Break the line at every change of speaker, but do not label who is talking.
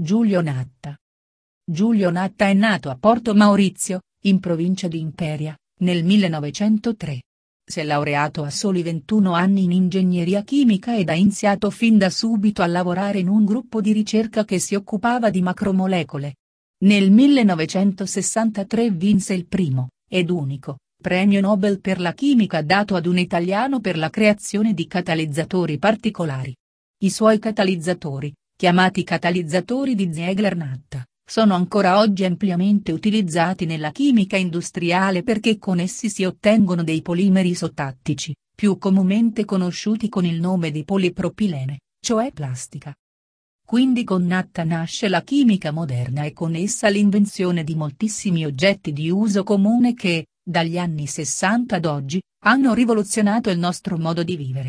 Giulio Natta. Giulio Natta è nato a Porto Maurizio, in provincia di Imperia, nel 1903. Si è laureato a soli 21 anni in ingegneria chimica ed ha iniziato fin da subito a lavorare in un gruppo di ricerca che si occupava di macromolecole. Nel 1963 vinse il primo, ed unico, premio Nobel per la chimica dato ad un italiano per la creazione di catalizzatori particolari. I suoi catalizzatori, chiamati catalizzatori di Ziegler-Natta, sono ancora oggi ampiamente utilizzati nella chimica industriale perché con essi si ottengono dei polimeri isotattici, più comunemente conosciuti con il nome di polipropilene, cioè plastica. Quindi con Natta nasce la chimica moderna e con essa l'invenzione di moltissimi oggetti di uso comune che, dagli anni 60 ad oggi, hanno rivoluzionato il nostro modo di vivere.